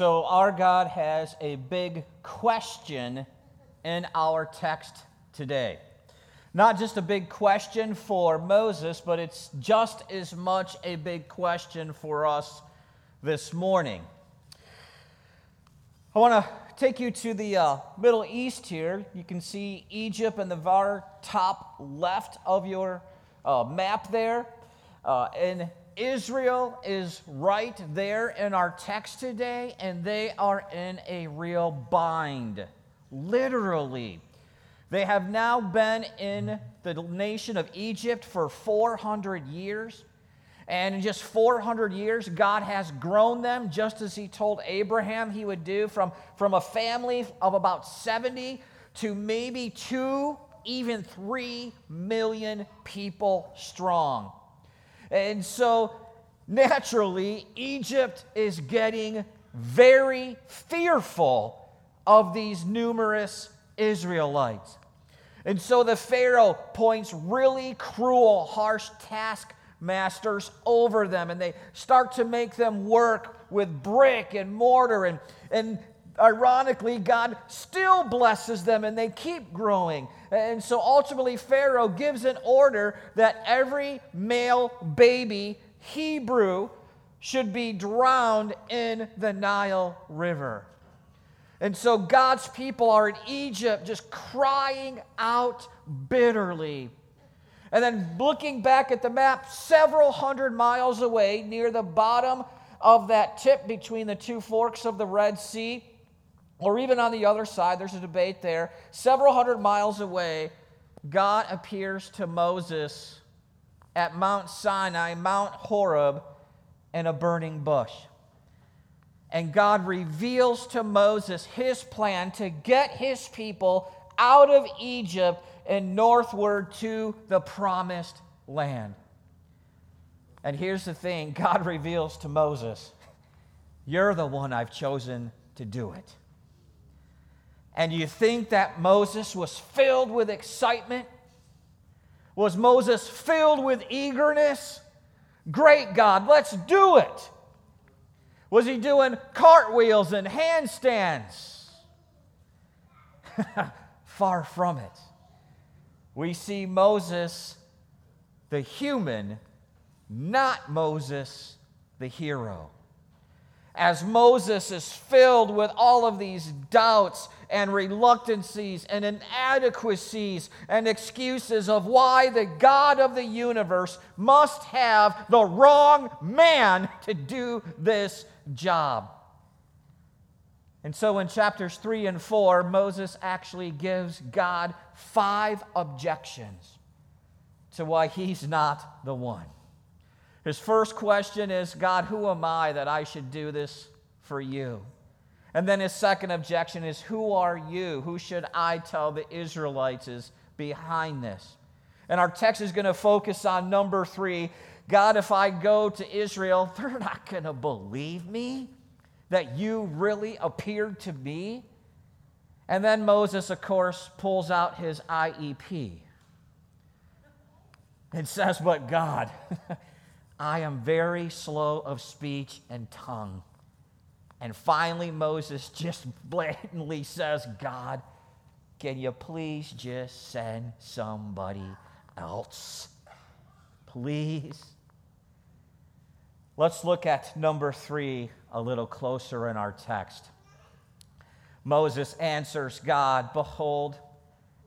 So, our God has a big question in our text today. Not just a big question for Moses, but it's just as much a big question for us this morning. I want to take you to the uh, Middle East here. You can see Egypt in the var top left of your uh, map there. Uh, and Israel is right there in our text today, and they are in a real bind, literally. They have now been in the nation of Egypt for 400 years. And in just 400 years, God has grown them just as He told Abraham He would do from, from a family of about 70 to maybe two, even three million people strong. And so, naturally, Egypt is getting very fearful of these numerous Israelites. And so the Pharaoh points really cruel, harsh taskmasters over them, and they start to make them work with brick and mortar. And, and ironically, God still blesses them and they keep growing. And so ultimately, Pharaoh gives an order that every male baby Hebrew should be drowned in the Nile River. And so God's people are in Egypt just crying out bitterly and then looking back at the map, several hundred miles away, near the bottom of that tip between the two forks of the Red Sea, or even on the other side, there's a debate there, several hundred miles away, God appears to Moses at Mount Sinai, Mount Horeb, in a burning bush. And God reveals to Moses his plan to get his people out of Egypt and northward to the promised land. And here's the thing God reveals to Moses, You're the one I've chosen to do it. And you think that Moses was filled with excitement? Was Moses filled with eagerness? Great God, let's do it. Was he doing cartwheels and handstands? Far from it we see Moses, the human, not Moses, the hero. As Moses is filled with all of these doubts and reluctancies and inadequacies and excuses of why the God of the universe must have the wrong man to do this job. And so in chapters 3 and 4, Moses actually gives God five objections to why he's not the one. His first question is God, who am I that I should do this for you? And then his second objection is Who are you? Who should I tell the Israelites is behind this? And our text is going to focus on number three God, if I go to Israel, they're not going to believe me that you really appeared to me? And then Moses, of course, pulls out his IEP. It says, But God, I am very slow of speech and tongue. And finally, Moses just blatantly says, God, can you please just send somebody else? Please. Let's look at number three a little closer in our text. Moses answers God, Behold,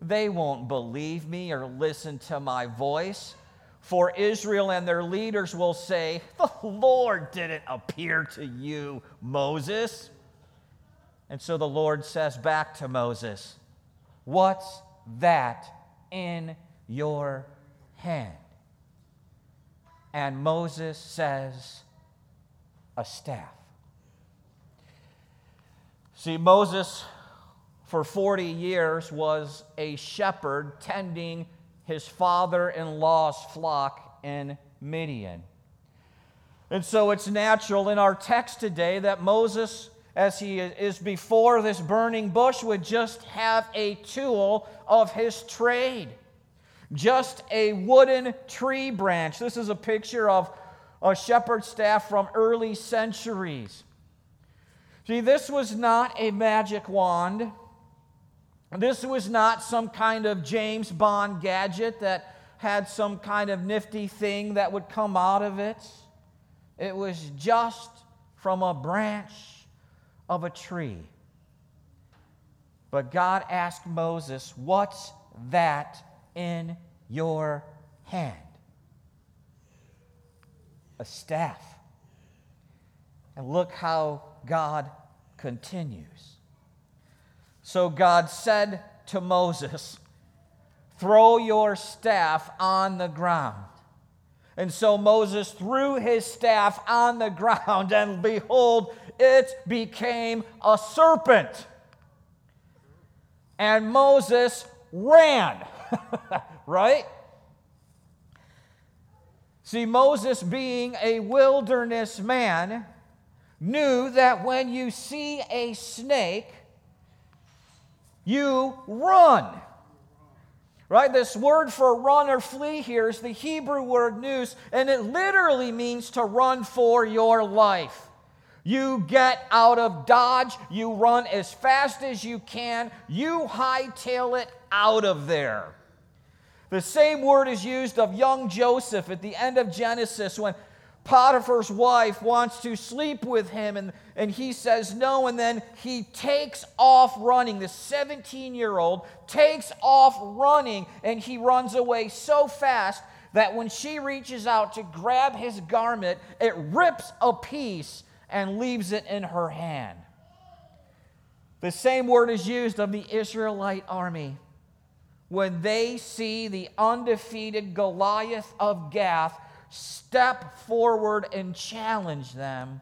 they won't believe me or listen to my voice. For Israel and their leaders will say, The Lord didn't appear to you, Moses. And so the Lord says back to Moses, What's that in your hand? And Moses says, A staff. See, Moses, for 40 years, was a shepherd tending his father in law's flock in Midian. And so it's natural in our text today that Moses, as he is before this burning bush, would just have a tool of his trade, just a wooden tree branch. This is a picture of a shepherd's staff from early centuries. See, this was not a magic wand. This was not some kind of James Bond gadget that had some kind of nifty thing that would come out of it. It was just from a branch of a tree. But God asked Moses, What's that in your hand? A staff. And look how God continues. So God said to Moses, Throw your staff on the ground. And so Moses threw his staff on the ground, and behold, it became a serpent. And Moses ran, right? See, Moses, being a wilderness man, knew that when you see a snake, you run. Right? This word for run or flee here is the Hebrew word nous, and it literally means to run for your life. You get out of Dodge, you run as fast as you can, you hightail it out of there. The same word is used of young Joseph at the end of Genesis when Potiphar's wife wants to sleep with him, and, and he says no, and then he takes off running. The 17 year old takes off running, and he runs away so fast that when she reaches out to grab his garment, it rips a piece and leaves it in her hand. The same word is used of the Israelite army. When they see the undefeated Goliath of Gath step forward and challenge them,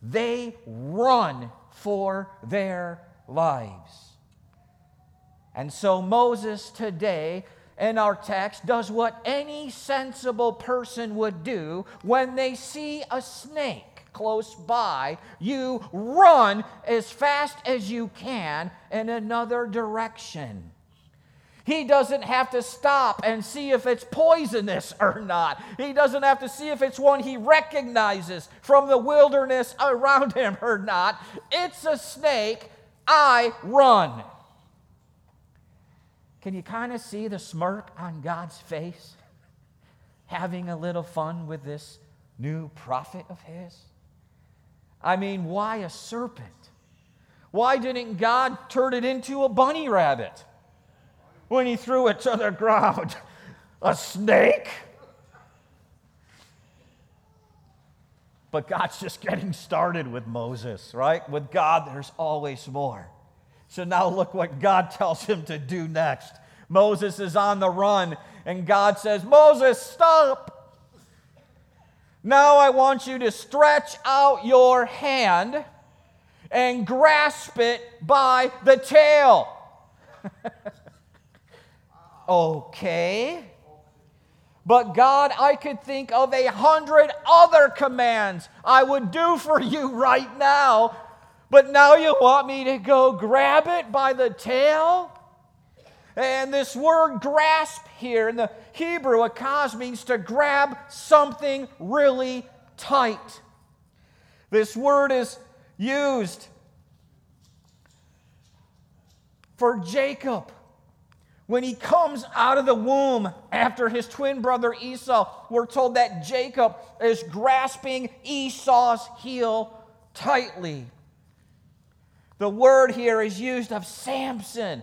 they run for their lives. And so Moses today in our text does what any sensible person would do when they see a snake close by. You run as fast as you can in another direction. He doesn't have to stop and see if it's poisonous or not. He doesn't have to see if it's one he recognizes from the wilderness around him or not. It's a snake. I run. Can you kind of see the smirk on God's face? Having a little fun with this new prophet of his? I mean, why a serpent? Why didn't God turn it into a bunny rabbit? When he threw it to the ground. A snake? But God's just getting started with Moses, right? With God, there's always more. So now look what God tells him to do next. Moses is on the run, and God says, Moses, stop. Now I want you to stretch out your hand and grasp it by the tail. Okay. But God, I could think of a hundred other commands I would do for you right now. But now you want me to go grab it by the tail? And this word grasp here in the Hebrew, akaz, means to grab something really tight. This word is used for Jacob when he comes out of the womb after his twin brother Esau, we're told that Jacob is grasping Esau's heel tightly. The word here is used of Samson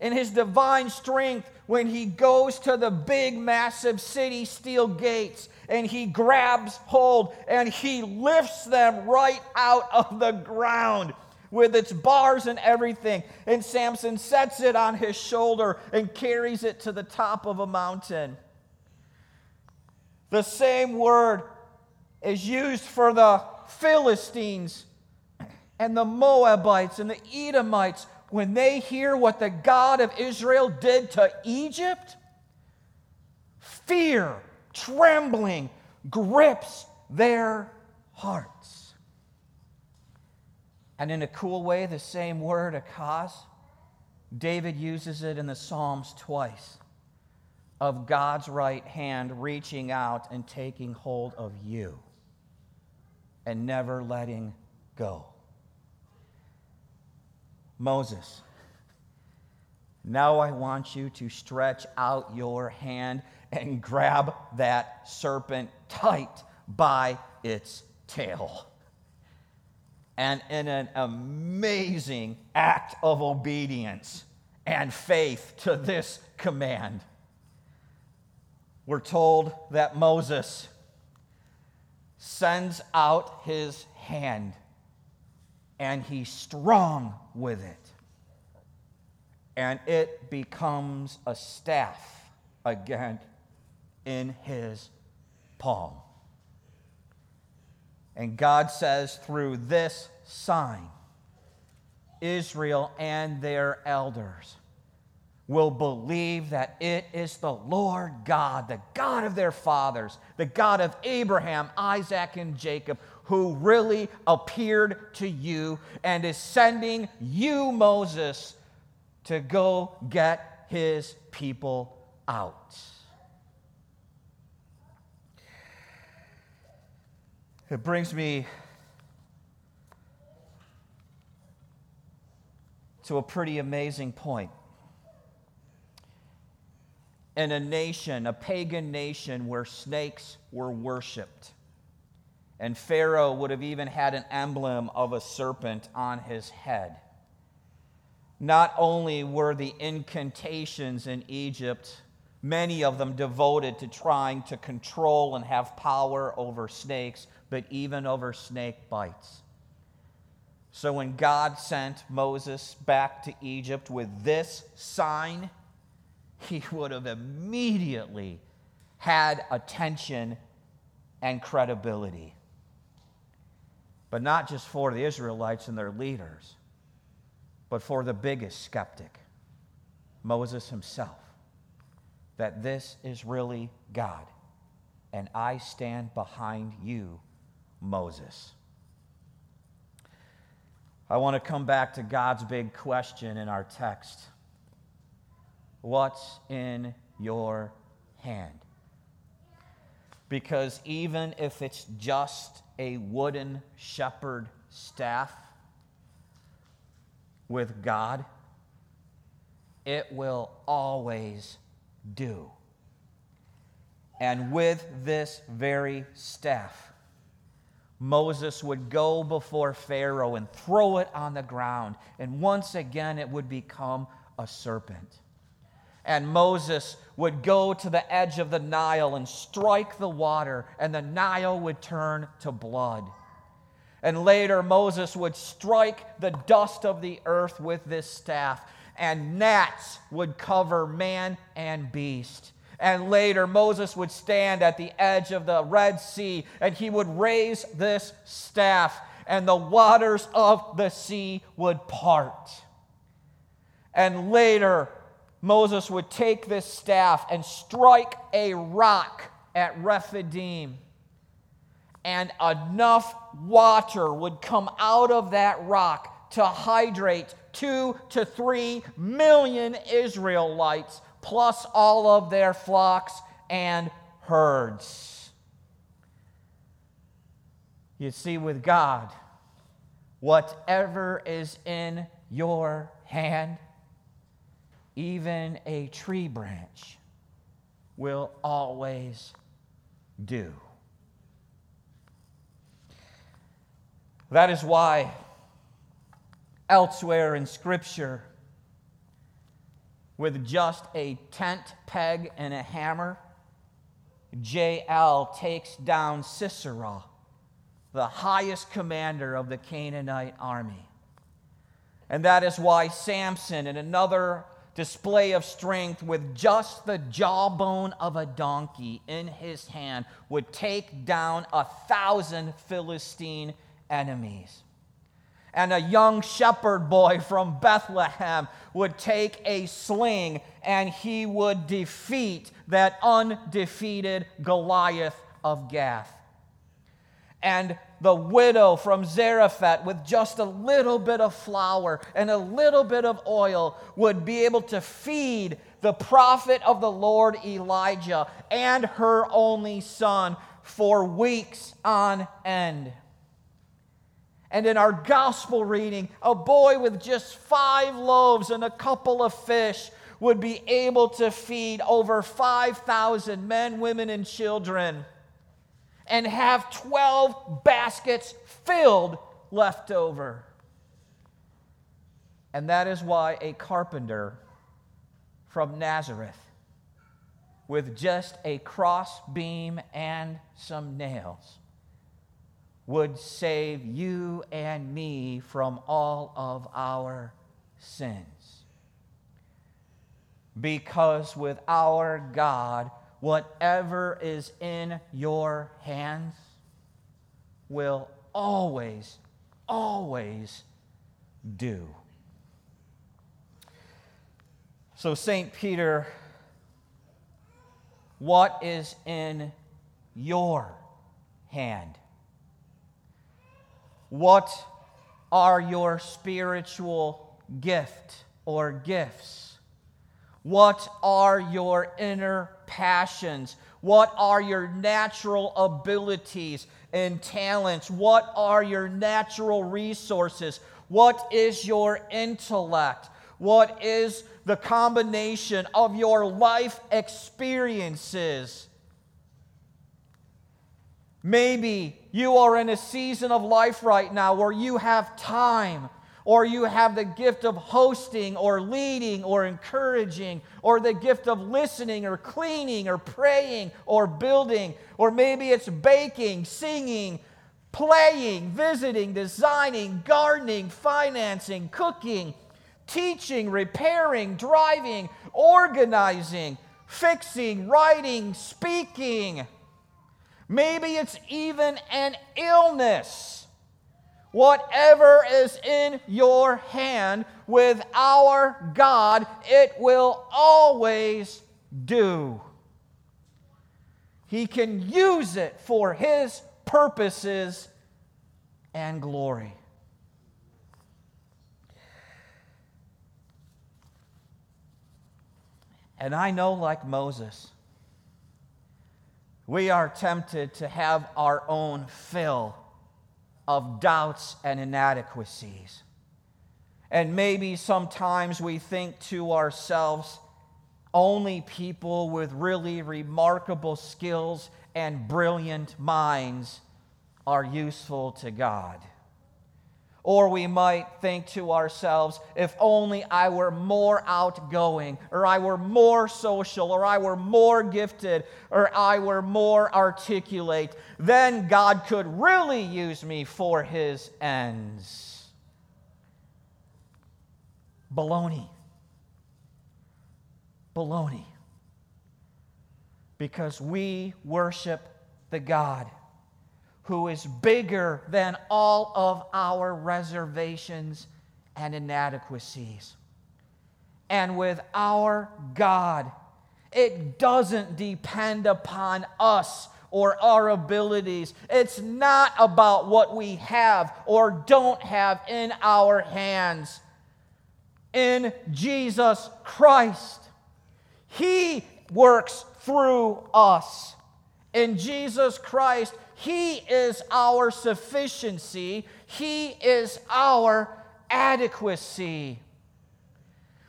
in his divine strength when he goes to the big, massive city steel gates and he grabs hold and he lifts them right out of the ground with its bars and everything. And Samson sets it on his shoulder and carries it to the top of a mountain. The same word is used for the Philistines and the Moabites and the Edomites when they hear what the God of Israel did to Egypt. Fear, trembling grips their hearts. And in a cool way, the same word, akaz, David uses it in the Psalms twice of God's right hand reaching out and taking hold of you and never letting go. Moses, now I want you to stretch out your hand and grab that serpent tight by its tail. And in an amazing act of obedience and faith to this command, we're told that Moses sends out his hand and he's strong with it. And it becomes a staff again in his palm. And God says, through this sign, Israel and their elders will believe that it is the Lord God, the God of their fathers, the God of Abraham, Isaac, and Jacob, who really appeared to you and is sending you, Moses, to go get his people out. It brings me to a pretty amazing point. In a nation, a pagan nation where snakes were worshiped, and Pharaoh would have even had an emblem of a serpent on his head. Not only were the incantations in Egypt, many of them devoted to trying to control and have power over snakes, but even over snake bites. So when God sent Moses back to Egypt with this sign, he would have immediately had attention and credibility. But not just for the Israelites and their leaders, but for the biggest skeptic, Moses himself, that this is really God, and I stand behind you Moses. I want to come back to God's big question in our text What's in your hand? Because even if it's just a wooden shepherd staff with God, it will always do. And with this very staff, Moses would go before Pharaoh and throw it on the ground, and once again it would become a serpent. And Moses would go to the edge of the Nile and strike the water, and the Nile would turn to blood. And later, Moses would strike the dust of the earth with this staff, and gnats would cover man and beast. And later, Moses would stand at the edge of the Red Sea and he would raise this staff, and the waters of the sea would part. And later, Moses would take this staff and strike a rock at Rephidim. And enough water would come out of that rock to hydrate two to three million Israelites plus all of their flocks and herds. You see, with God, whatever is in your hand, even a tree branch, will always do. That is why elsewhere in Scripture, with just a tent peg and a hammer, Jael takes down Sisera, the highest commander of the Canaanite army. And that is why Samson, in another display of strength with just the jawbone of a donkey in his hand, would take down a thousand Philistine enemies and a young shepherd boy from Bethlehem would take a sling and he would defeat that undefeated Goliath of Gath. And the widow from Zarephath, with just a little bit of flour and a little bit of oil, would be able to feed the prophet of the Lord Elijah and her only son for weeks on end. And in our gospel reading, a boy with just five loaves and a couple of fish would be able to feed over 5,000 men, women, and children and have 12 baskets filled left over. And that is why a carpenter from Nazareth, with just a cross beam and some nails, would save you and me from all of our sins. Because with our God, whatever is in your hands will always, always do. So, St. Peter, what is in your hand? What are your spiritual gift or gifts? What are your inner passions? What are your natural abilities and talents? What are your natural resources? What is your intellect? What is the combination of your life experiences. Maybe you are in a season of life right now where you have time, or you have the gift of hosting, or leading, or encouraging, or the gift of listening, or cleaning, or praying, or building, or maybe it's baking, singing, playing, visiting, designing, gardening, financing, cooking teaching, repairing, driving, organizing, fixing, writing, speaking. Maybe it's even an illness. Whatever is in your hand with our God, it will always do. He can use it for His purposes and glory. And I know, like Moses, we are tempted to have our own fill of doubts and inadequacies. And maybe sometimes we think to ourselves, only people with really remarkable skills and brilliant minds are useful to God. Or we might think to ourselves, if only I were more outgoing, or I were more social, or I were more gifted, or I were more articulate, then God could really use me for his ends. Baloney. Baloney. Because we worship the God who is bigger than all of our reservations and inadequacies. And with our God, it doesn't depend upon us or our abilities. It's not about what we have or don't have in our hands. In Jesus Christ, He works through us. In Jesus Christ, he is our sufficiency, He is our adequacy.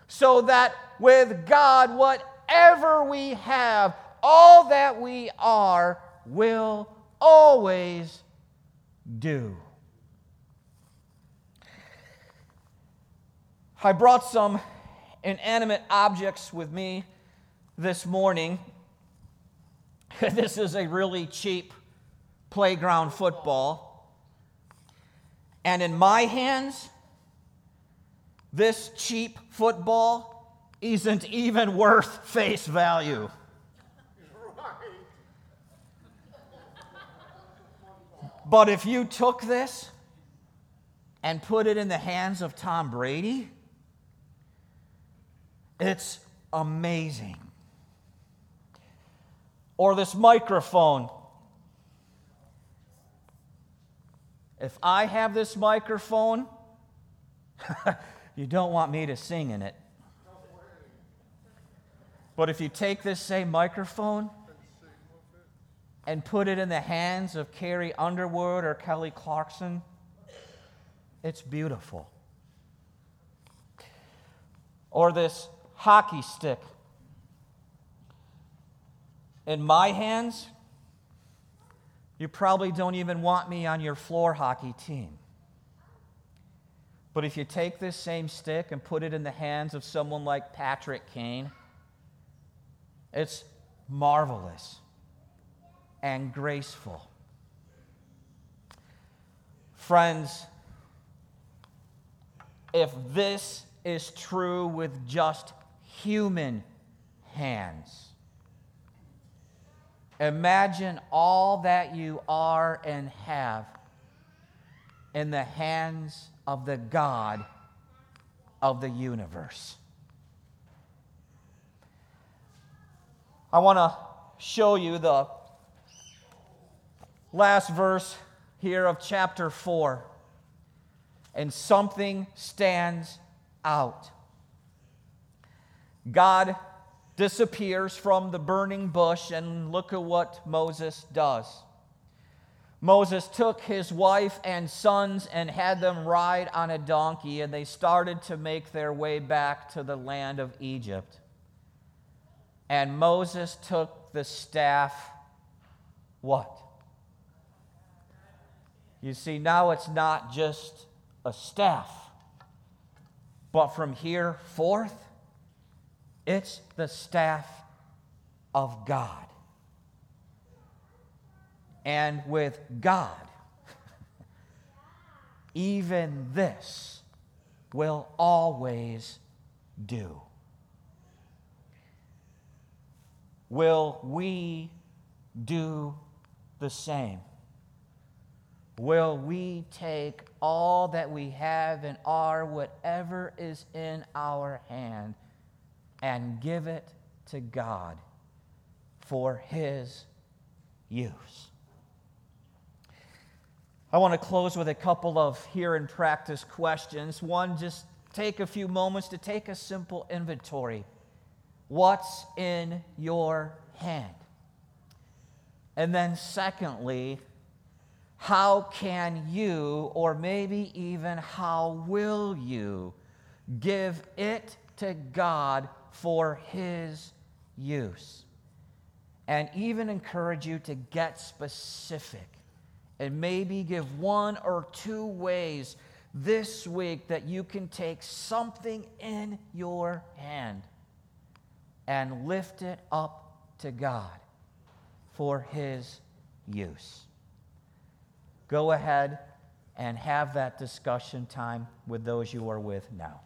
So that with God, whatever we have, all that we are, will always do. I brought some inanimate objects with me this morning. this is a really cheap playground football. And in my hands, this cheap football isn't even worth face value. But if you took this and put it in the hands of Tom Brady, it's amazing. Or this microphone If I have this microphone, you don't want me to sing in it. But if you take this same microphone and put it in the hands of Carrie Underwood or Kelly Clarkson, It's beautiful. Or this hockey stick. In my hands, you probably don't even want me on your floor hockey team. But if you take this same stick and put it in the hands of someone like Patrick Kane, it's marvelous and graceful. Friends, if this is true with just human hands, imagine all that you are and have in the hands of the God of the universe. I want to show you the last verse here of chapter 4. And something stands out. God disappears from the burning bush, and look at what Moses does. Moses took his wife and sons and had them ride on a donkey, and they started to make their way back to the land of Egypt. And Moses took the staff, what? You see, now it's not just a staff, but from here forth, it's the staff of God and with God, even this will always do. Will we do the same? Will we take all that we have and are, whatever is in our hand, and give it to God for His use? I want to close with a couple of here in practice questions. One, just take a few moments to take a simple inventory. What's in your hand? And then, secondly, how can you, or maybe even how will you, give it to God for His use? And even encourage you to get specific and maybe give one or two ways this week that you can take something in your hand and lift it up to God for His use. Go ahead and have that discussion time with those you are with now.